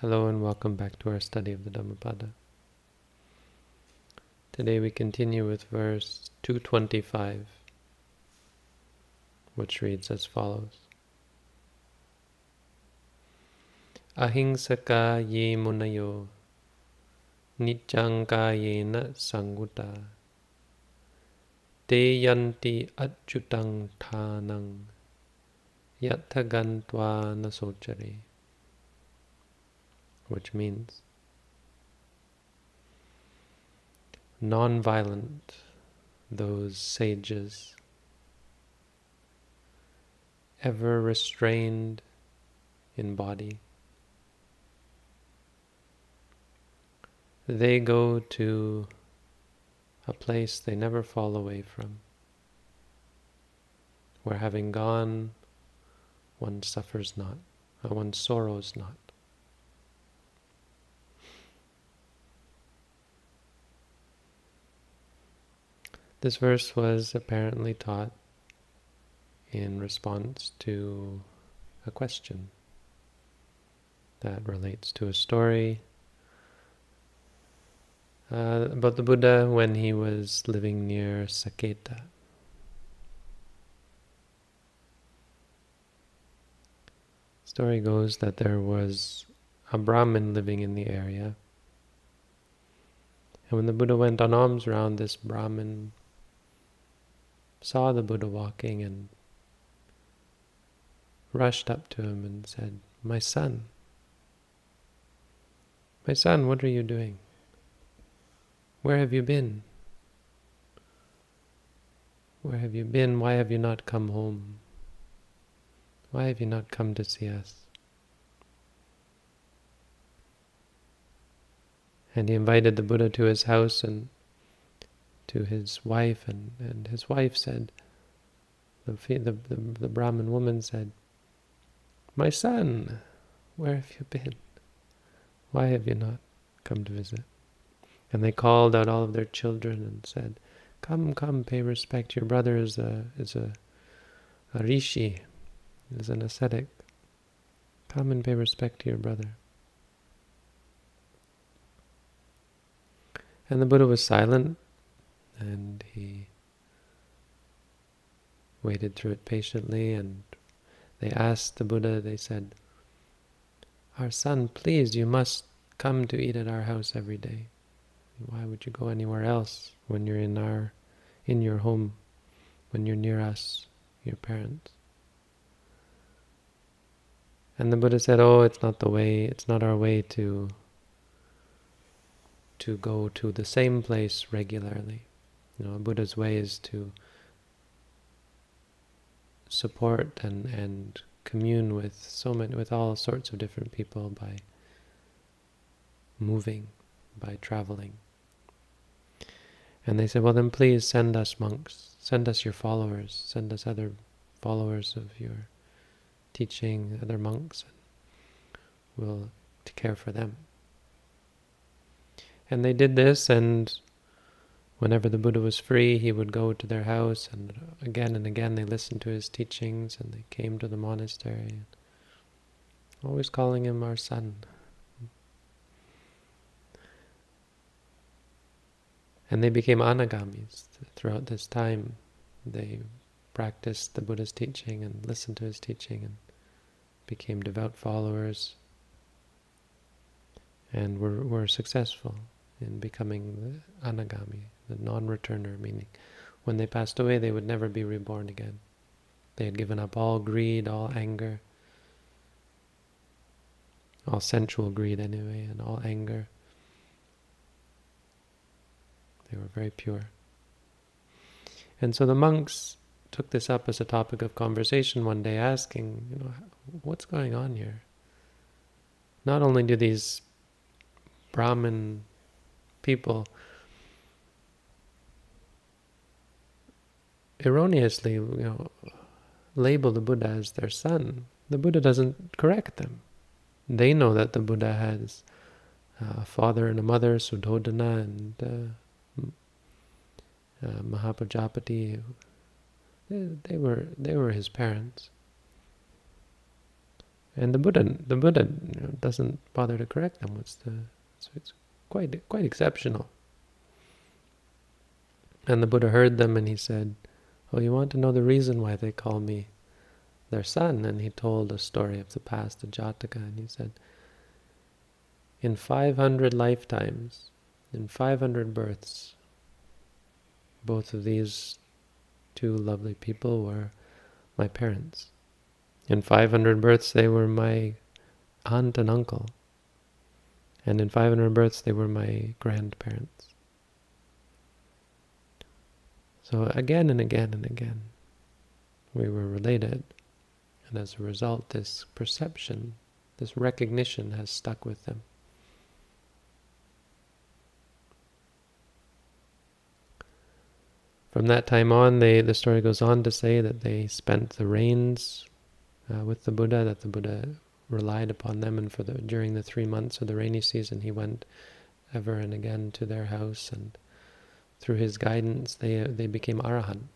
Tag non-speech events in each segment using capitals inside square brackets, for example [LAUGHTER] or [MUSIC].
Hello and welcome back to our study of the Dhammapada. Today we continue with verse 225, which reads as follows. Ahingsaka ye munayo niccanga yena sanguta te yanti achyutang thanang yathagantva nasochare which means non-violent, those sages, ever restrained in body. They go to a place they never fall away from, where having gone, one suffers not, one sorrows not. This verse was apparently taught in response to a question that relates to a story uh, about the Buddha when he was living near Saketa. Story goes that there was a Brahmin living in the area. And when the Buddha went on alms round, this Brahmin saw the Buddha walking and rushed up to him and said, My son, my son, what are you doing? Where have you been? Where have you been? Why have you not come home? Why have you not come to see us? And he invited the Buddha to his house and to his wife, and, and his wife said, the, the, the, the Brahmin woman said, My son, where have you been? Why have you not come to visit? And they called out all of their children and said, Come, come, pay respect. Your brother is a is a, a rishi, is an ascetic. Come and pay respect to your brother. And the Buddha was silent and he waited through it patiently and they asked the Buddha, they said, Our son, please, you must come to eat at our house every day. Why would you go anywhere else when you're in our in your home, when you're near us, your parents? And the Buddha said, Oh, it's not the way, it's not our way to to go to the same place regularly. You know, Buddha's way is to support and, and commune with so many, with all sorts of different people by moving, by traveling. And they said, well then please send us monks, send us your followers, send us other followers of your teaching, other monks, and we'll care for them. And they did this, and whenever the Buddha was free, he would go to their house, and again and again they listened to his teachings, and they came to the monastery, always calling him our son. And they became anagamis throughout this time. They practiced the Buddha's teaching and listened to his teaching and became devout followers and were, were successful in becoming anagami, the non-returner, meaning when they passed away they would never be reborn again. They had given up all greed, all anger, all sensual greed anyway, and all anger. They were very pure. And so the monks took this up as a topic of conversation one day, asking, you know, what's going on here? Not only do these Brahmin people erroneously, you know, label the Buddha as their son. The Buddha doesn't correct them. They know that the Buddha has a father and a mother, Suddhodana and uh, uh, Mahapajapati. They, they were they were his parents. And the Buddha, the Buddha you know, doesn't bother to correct them. What's the so it's quite quite exceptional. And the Buddha heard them and he said, Oh, you want to know the reason why they call me their son? And he told a story of the past, of Jataka, and he said, In 500 lifetimes, in 500 births, both of these two lovely people were my parents. In 500 births, they were my aunt and uncle. And in 500 births, they were my grandparents. So again and again and again, we were related. And as a result, this perception, this recognition has stuck with them. From that time on, they, the story goes on to say that they spent the rains uh, with the Buddha, that the Buddha relied upon them, and for the during the three months of the rainy season, he went ever and again to their house and through his guidance, they, they became arahant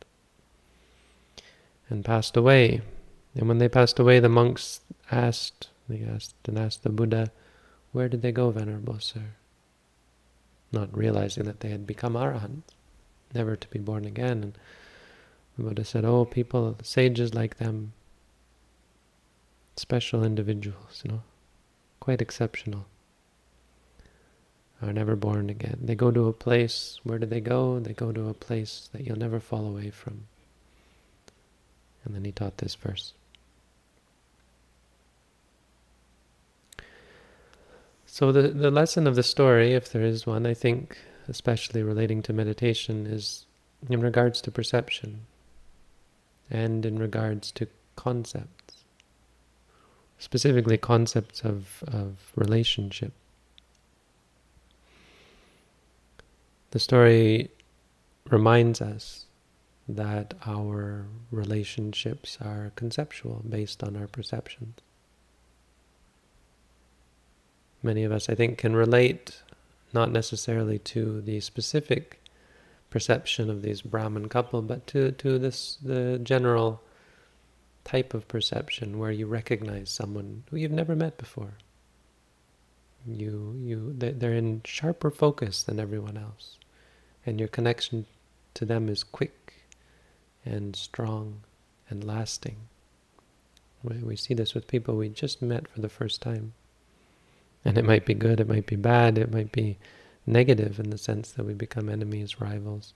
and passed away. And when they passed away, the monks asked, they asked and asked the Buddha, where did they go, Venerable Sir? Not realizing that they had become arahants, never to be born again. And the Buddha said, oh, people, sages like them, special individuals, you know, quite exceptional are never born again. They go to a place, where do they go? They go to a place that you'll never fall away from. And then he taught this verse. So the, the lesson of the story, if there is one, I think, especially relating to meditation, is in regards to perception and in regards to concepts, specifically concepts of, of relationship. The story reminds us that our relationships are conceptual, based on our perceptions. Many of us, I think, can relate not necessarily to the specific perception of these Brahman couple, but to, to this the general type of perception where you recognize someone who you've never met before. You, you, they're in sharper focus than everyone else and your connection to them is quick and strong and lasting. We see this with people we just met for the first time. And it might be good, it might be bad, it might be negative in the sense that we become enemies, rivals.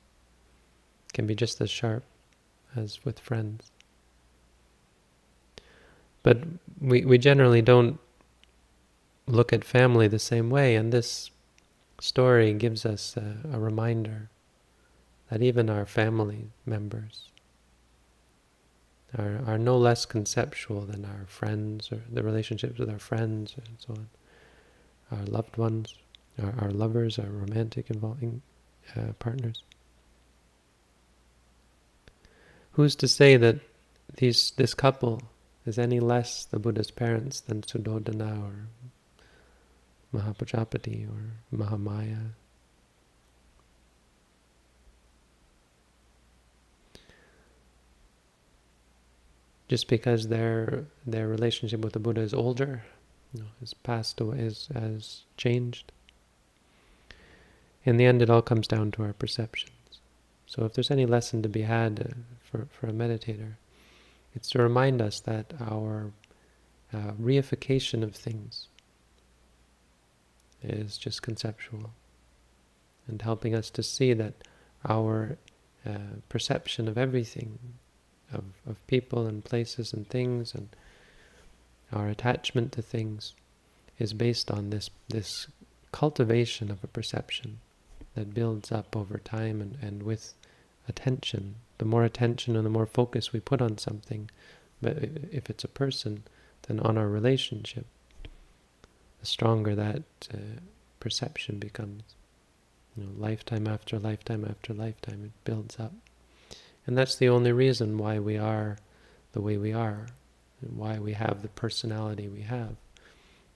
It can be just as sharp as with friends. But we, we generally don't look at family the same way, and this story gives us a, a reminder that even our family members are, are no less conceptual than our friends or the relationships with our friends and so on. Our loved ones, our, our lovers, our romantic involving uh, partners. Who's to say that these this couple is any less the Buddha's parents than Suddhodana or Mahapajapati or Mahamaya. Just because their their relationship with the Buddha is older, you know, has passed away, is, has changed. In the end, it all comes down to our perceptions. So if there's any lesson to be had uh, for, for a meditator, it's to remind us that our uh, reification of things, is just conceptual and helping us to see that our uh, perception of everything, of, of people and places and things and our attachment to things is based on this this cultivation of a perception that builds up over time and, and with attention. The more attention and the more focus we put on something, but if it's a person, then on our relationship, the stronger that uh, perception becomes. You know, lifetime after lifetime after lifetime, it builds up. And that's the only reason why we are the way we are, and why we have the personality we have.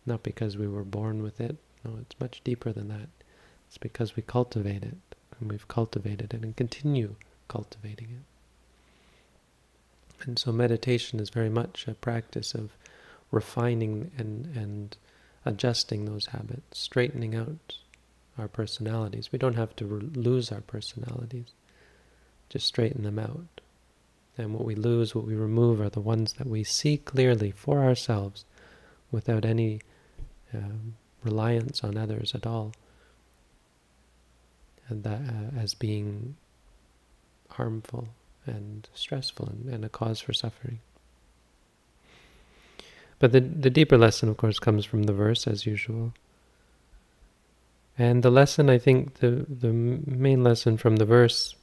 Not because we were born with it. No, it's much deeper than that. It's because we cultivate it, and we've cultivated it, and continue cultivating it. And so meditation is very much a practice of refining and, and adjusting those habits, straightening out our personalities. We don't have to lose our personalities, just straighten them out. And what we lose, what we remove, are the ones that we see clearly for ourselves without any um, reliance on others at all, and that uh, as being harmful and stressful and, and a cause for suffering. But the, the deeper lesson, of course, comes from the verse, as usual. And the lesson, I think, the, the main lesson from the verse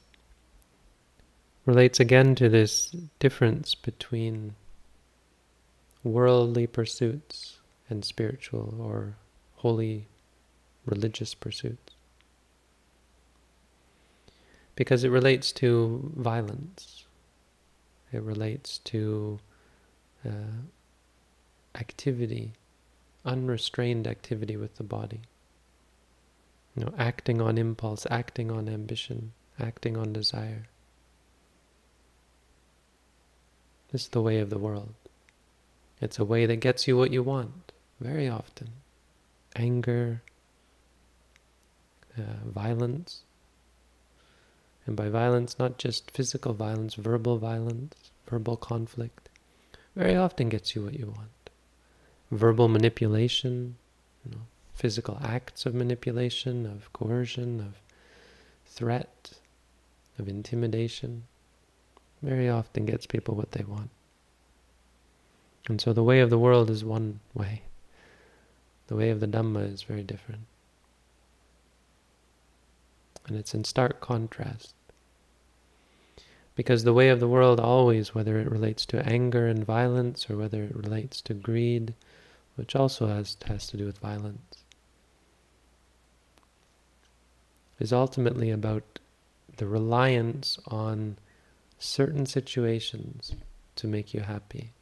relates again to this difference between worldly pursuits and spiritual or holy religious pursuits. Because it relates to violence. It relates to uh, activity, unrestrained activity with the body. You know, acting on impulse, acting on ambition, acting on desire. This is the way of the world. It's a way that gets you what you want, very often. Anger, uh, violence. And by violence, not just physical violence, verbal violence, verbal conflict, very often gets you what you want verbal manipulation, you know, physical acts of manipulation, of coercion, of threat, of intimidation, very often gets people what they want. And so the way of the world is one way. The way of the Dhamma is very different. And it's in stark contrast. Because the way of the world always, whether it relates to anger and violence, or whether it relates to greed, which also has, has to do with violence, is ultimately about the reliance on certain situations to make you happy.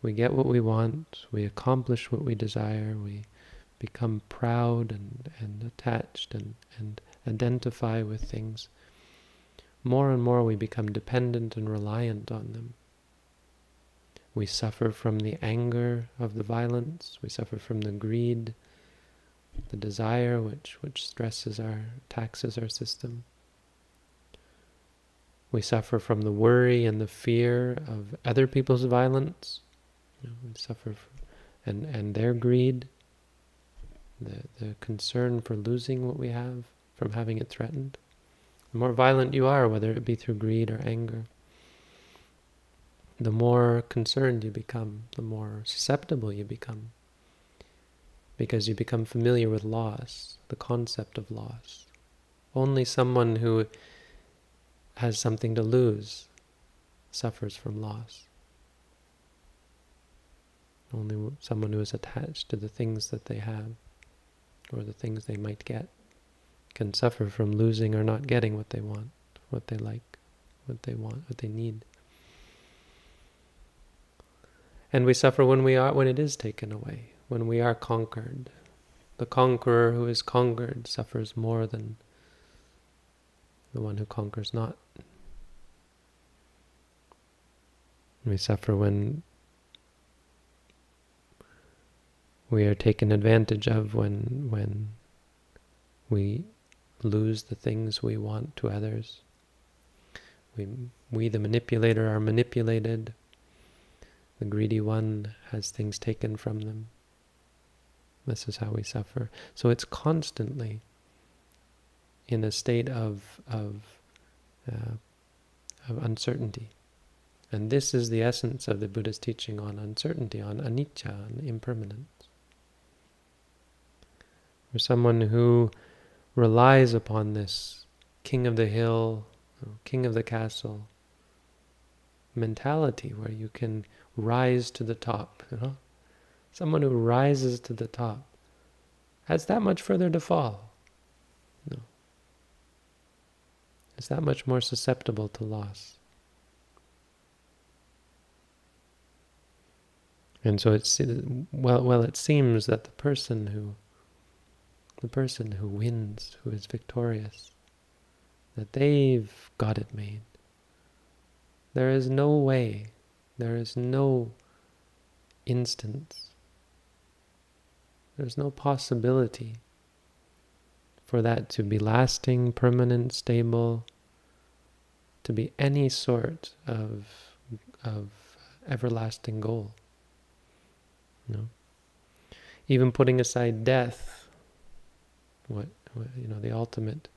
We get what we want, we accomplish what we desire, we become proud and, and attached and, and identify with things. More and more we become dependent and reliant on them. We suffer from the anger of the violence. We suffer from the greed, the desire which, which stresses our, taxes our system. We suffer from the worry and the fear of other people's violence. We suffer from, and, and their greed, the, the concern for losing what we have, from having it threatened. The more violent you are, whether it be through greed or anger, the more concerned you become, the more susceptible you become. Because you become familiar with loss, the concept of loss. Only someone who has something to lose suffers from loss. Only someone who is attached to the things that they have or the things they might get can suffer from losing or not getting what they want, what they like, what they want, what they need. And we suffer when we are when it is taken away, when we are conquered. The conqueror who is conquered suffers more than the one who conquers not. We suffer when we are taken advantage of when when we lose the things we want to others. We we the manipulator are manipulated. The greedy one has things taken from them. This is how we suffer. So it's constantly in a state of of, uh, of uncertainty. And this is the essence of the Buddha's teaching on uncertainty, on anicca, on impermanence. For someone who relies upon this king of the hill, king of the castle mentality where you can rise to the top, you know? Someone who rises to the top has that much further to fall. No. Is that much more susceptible to loss. And so it's well well it seems that the person who the person who wins, who is victorious, that they've got it made. There is no way There is no instance, there's no possibility for that to be lasting, permanent, stable, to be any sort of, of everlasting goal. No. Even putting aside death, what, what you know, the ultimate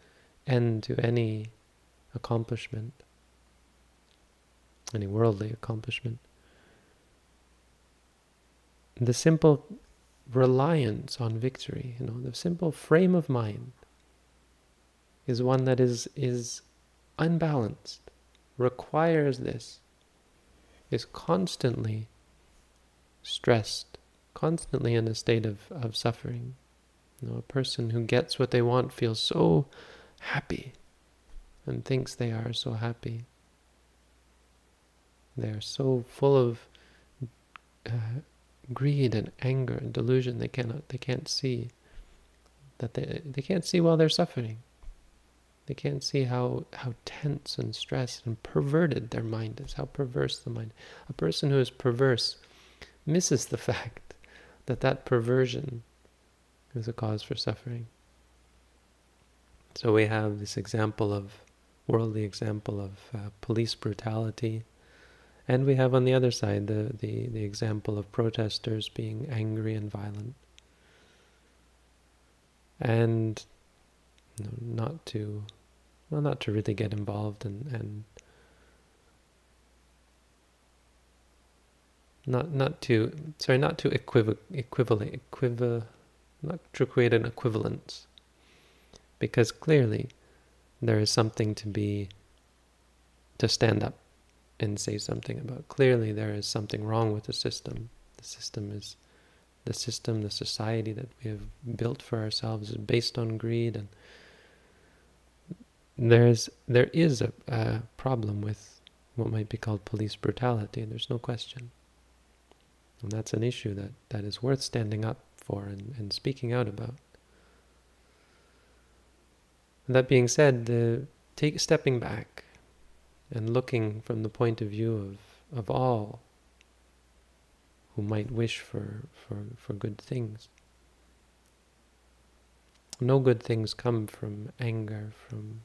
end to any accomplishment, any worldly accomplishment. The simple reliance on victory, you know, the simple frame of mind is one that is is unbalanced, requires this, is constantly stressed, constantly in a state of, of suffering. You know, a person who gets what they want feels so happy and thinks they are so happy. They are so full of uh, greed and anger and delusion they cannot they can't see that they they can't see while they're suffering. They can't see how how tense and stressed and perverted their mind is, how perverse the mind. A person who is perverse misses the [LAUGHS] fact that that perversion is a cause for suffering. So we have this example of worldly example of uh, police brutality, and we have on the other side the, the, the example of protesters being angry and violent. And not to, well, not to really get involved and, and not not to sorry not to equiv equivalent equiv not to create an equivalence because clearly there is something to be to stand up and say something about clearly there is something wrong with the system the system is the system the society that we have built for ourselves is based on greed and there's there is a, a problem with what might be called police brutality there's no question and that's an issue that, that is worth standing up for and, and speaking out about. That being said, the, take stepping back and looking from the point of view of, of all who might wish for, for, for good things. No good things come from anger, from,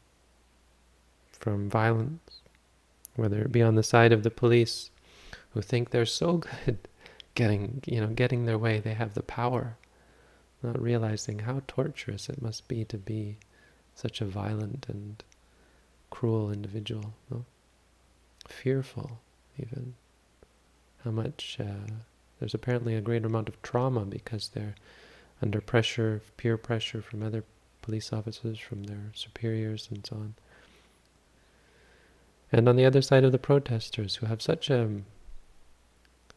from violence, whether it be on the side of the police who think they're so [LAUGHS] good getting, you know, getting their way. They have the power, not realizing how torturous it must be to be such a violent and cruel individual. No? Fearful, even. How much uh, there's apparently a greater amount of trauma because they're under pressure, peer pressure from other police officers, from their superiors, and so on. And on the other side of the protesters, who have such a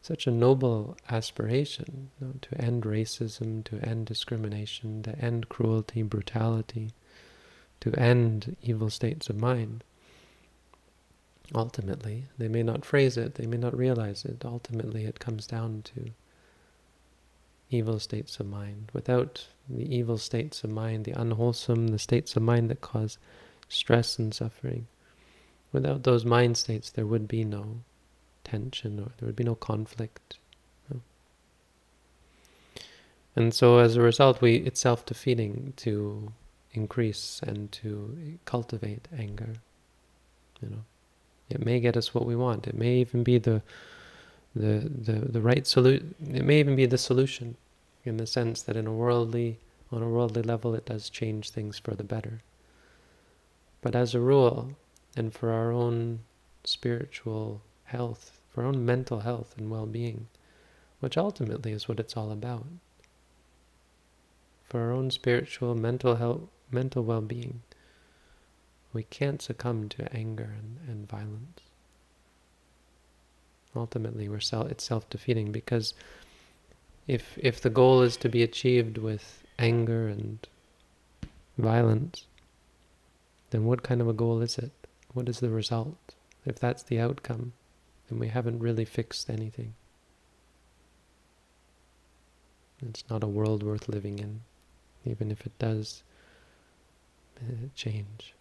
such a noble aspiration you know, to end racism, to end discrimination, to end cruelty, brutality, to end evil states of mind. Ultimately, they may not phrase it, they may not realize it. Ultimately, it comes down to evil states of mind. Without the evil states of mind, the unwholesome, the states of mind that cause stress and suffering, without those mind states, there would be no tension or there would be no conflict. And so as a result, we it's self-defeating to increase and to cultivate anger. You know, it may get us what we want. It may even be the the the, the right solution. It may even be the solution, in the sense that in a worldly on a worldly level, it does change things for the better. But as a rule, and for our own spiritual health, for our own mental health and well-being, which ultimately is what it's all about. For our own spiritual, mental health, mental well-being, we can't succumb to anger and, and violence. Ultimately, we're self, it's self-defeating because if if the goal is to be achieved with anger and violence, then what kind of a goal is it? What is the result? If that's the outcome, then we haven't really fixed anything. It's not a world worth living in, even if it does uh, change.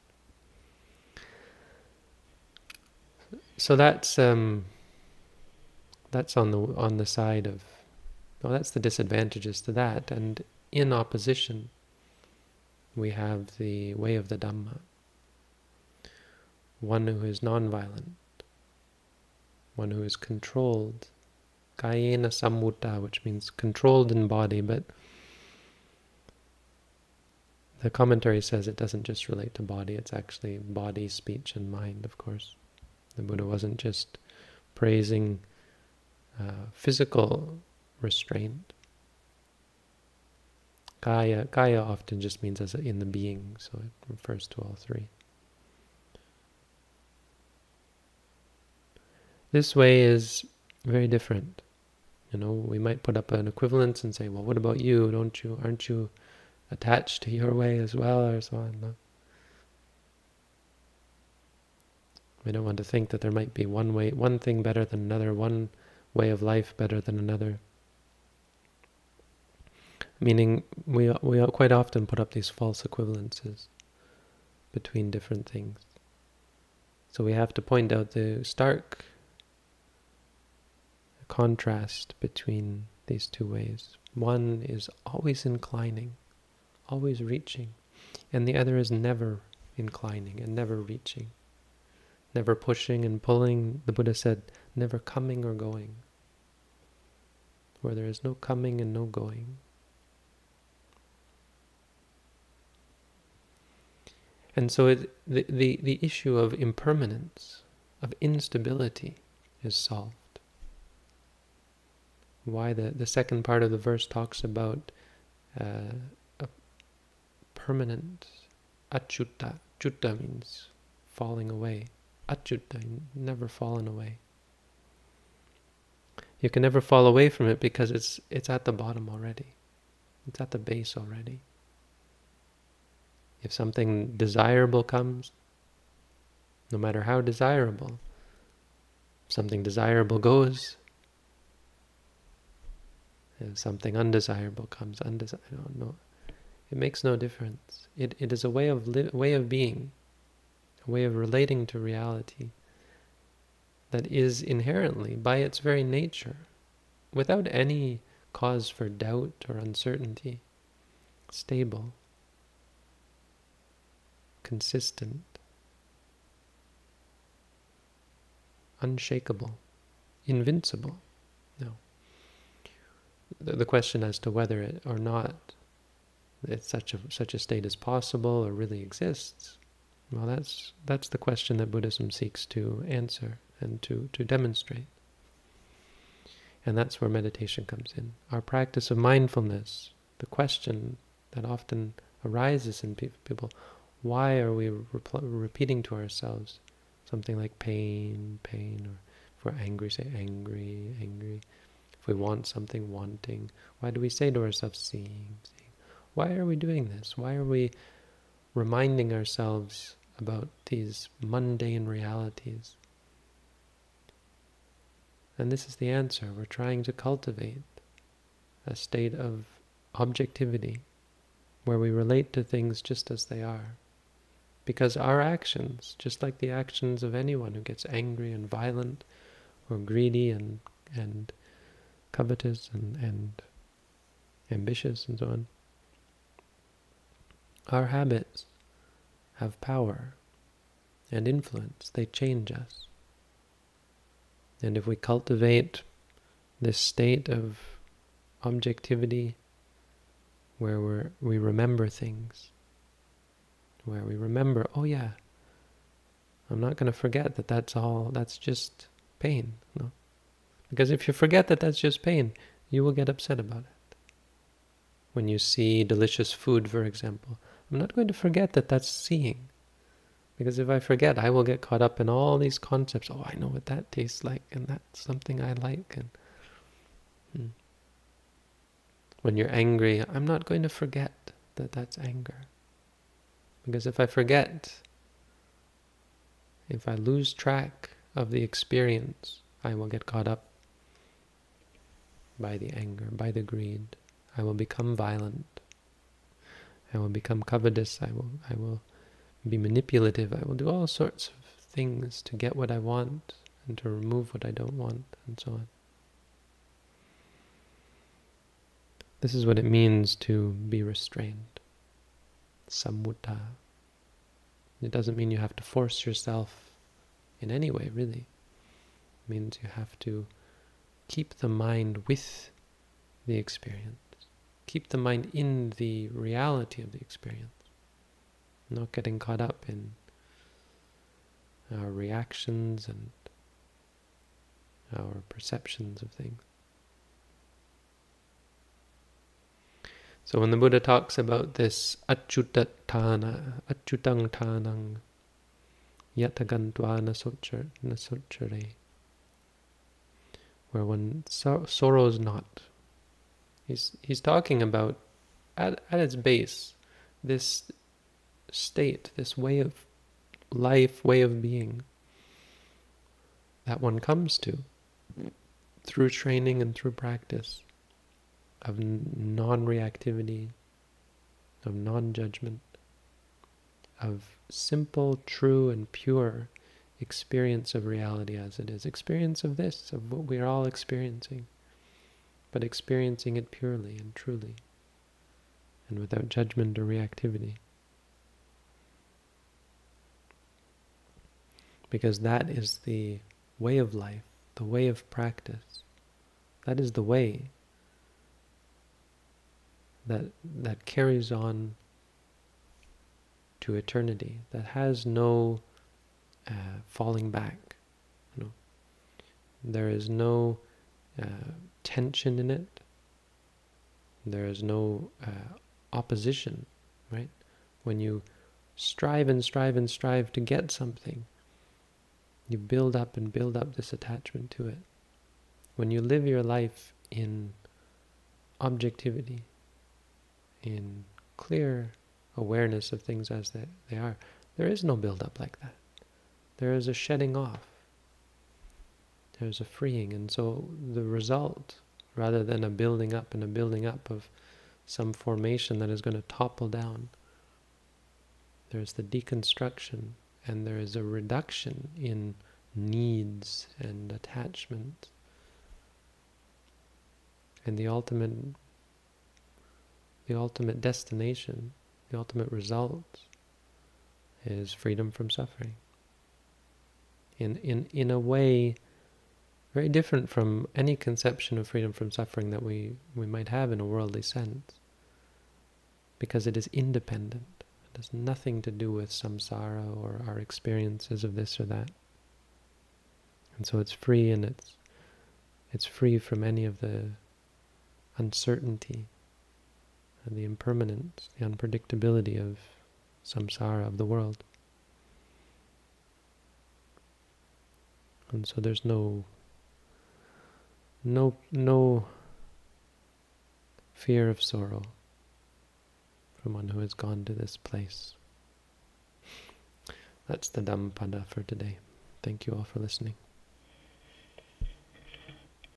So that's um, that's on the on the side of well that's the disadvantages to that. And in opposition we have the way of the Dhamma. One who is non-violent one who is controlled. Kayena samutta which means controlled in body but the commentary says it doesn't just relate to body it's actually body speech and mind of course the buddha wasn't just praising uh, physical restraint. Kaya, kaya often just means as in the being, so it refers to all three. This way is very different. You know, we might put up an equivalence and say, well, what about you? Don't you, aren't you attached to your way as well, or so on? No? We don't want to think that there might be one way, one thing better than another, one way of life better than another. Meaning, we, we quite often put up these false equivalences between different things. So we have to point out the stark contrast between these two ways. One is always inclining, always reaching, and the other is never inclining and never reaching, never pushing and pulling. The Buddha said, never coming or going where there is no coming and no going. And so it, the, the, the issue of impermanence, of instability, is solved. Why the, the second part of the verse talks about uh, a permanent achyuta. Chutta means falling away. Achyuta, never fallen away you can never fall away from it because it's it's at the bottom already. It's at the base already. If something desirable comes, no matter how desirable, something desirable goes, if something undesirable comes, undesirable, no, it makes no difference. It, it is a way of way of being, a way of relating to reality that is inherently, by its very nature, without any cause for doubt or uncertainty, stable, consistent, unshakable, invincible. No. The, question as to whether it or not it's such a such a state is possible or really exists, well, that's that's the question that Buddhism seeks to answer and to, to demonstrate. And that's where meditation comes in. Our practice of mindfulness, the question that often arises in people, why are we repeating to ourselves something like pain, pain, or if we're angry, say angry, angry. If we want something, wanting. Why do we say to ourselves, seeing, seeing? Why are we doing this? Why are we reminding ourselves about these mundane realities? And this is the answer. We're trying to cultivate a state of objectivity where we relate to things just as they are. Because our actions, just like the actions of anyone who gets angry and violent or greedy and and covetous and, and ambitious and so on, our habits have power and influence. They change us. And if we cultivate this state of objectivity where we we remember things, where we remember, oh yeah, I'm not going to forget that that's all, that's just pain. No? Because if you forget that that's just pain, you will get upset about it. When you see delicious food, for example, I'm not going to forget that that's seeing. Because if I forget, I will get caught up in all these concepts. Oh, I know what that tastes like, and that's something I like. And hmm. when you're angry, I'm not going to forget that that's anger. Because if I forget, if I lose track of the experience, I will get caught up by the anger, by the greed. I will become violent. I will become covetous. I will, I will be manipulative. I will do all sorts of things to get what I want and to remove what I don't want, and so on. This is what it means to be restrained. Samutta. It doesn't mean you have to force yourself in any way, really. It means you have to keep the mind with the experience. Keep the mind in the reality of the experience. Not getting caught up in our reactions and our perceptions of things. So when the Buddha talks about this achyutatthana, achyutang tanang, yatagantva nasochare, where one so sorrows not, he's, he's talking about, at, at its base, this state, this way of life, way of being that one comes to through training and through practice of non-reactivity, of non-judgment, of simple, true, and pure experience of reality as it is. Experience of this, of what we are all experiencing, but experiencing it purely and truly, and without judgment or reactivity. Because that is the way of life, the way of practice. That is the way that that carries on to eternity, that has no uh, falling back. You know, there is no uh, tension in it. There is no uh, opposition, right? When you strive and strive and strive to get something, you build up and build up this attachment to it. When you live your life in objectivity, in clear awareness of things as they, they are, there is no build-up like that. There is a shedding off. There's a freeing. And so the result, rather than a building up and a building up of some formation that is going to topple down, there's the deconstruction and there is a reduction in needs and attachment. And the ultimate the ultimate destination, the ultimate result is freedom from suffering. In in in a way very different from any conception of freedom from suffering that we, we might have in a worldly sense. Because it is independent. It has nothing to do with samsara or our experiences of this or that. And so it's free and it's it's free from any of the uncertainty and the impermanence, the unpredictability of samsara, of the world. And so there's no no no fear of sorrow from one who has gone to this place. That's the Dhammapada for today. Thank you all for listening.